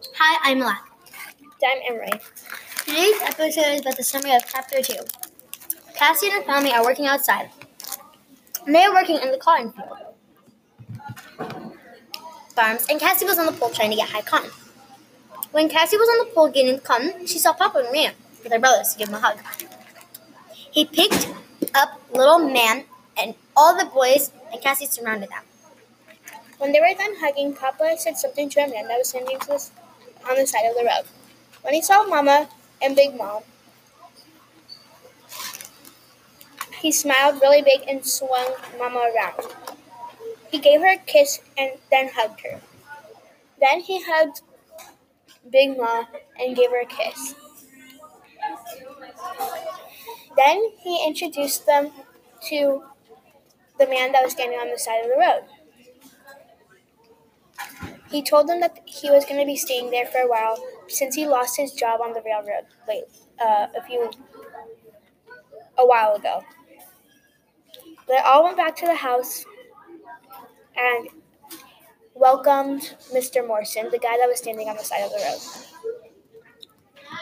Hi, I'm Lack. I'm Emery. Today's episode is about the summary of Chapter 2. Cassie and her family are working outside. And they are working in the cotton field. Farms, and Cassie was on the pole trying to get high cotton. When Cassie was on the pole getting cotton, she saw Papa and Mia with their brothers to give him a hug. He picked up little man and all the boys, and Cassie surrounded them. When they were done hugging, Papa said something to a man that was standing to the, on the side of the road. When he saw Mama and Big Mom, he smiled really big and swung Mama around. He gave her a kiss and then hugged her. Then he hugged Big Mom and gave her a kiss. Then he introduced them to the man that was standing on the side of the road. He told them that he was going to be staying there for a while since he lost his job on the railroad late uh, a few a while ago. They all went back to the house and welcomed Mr. Morrison, the guy that was standing on the side of the road.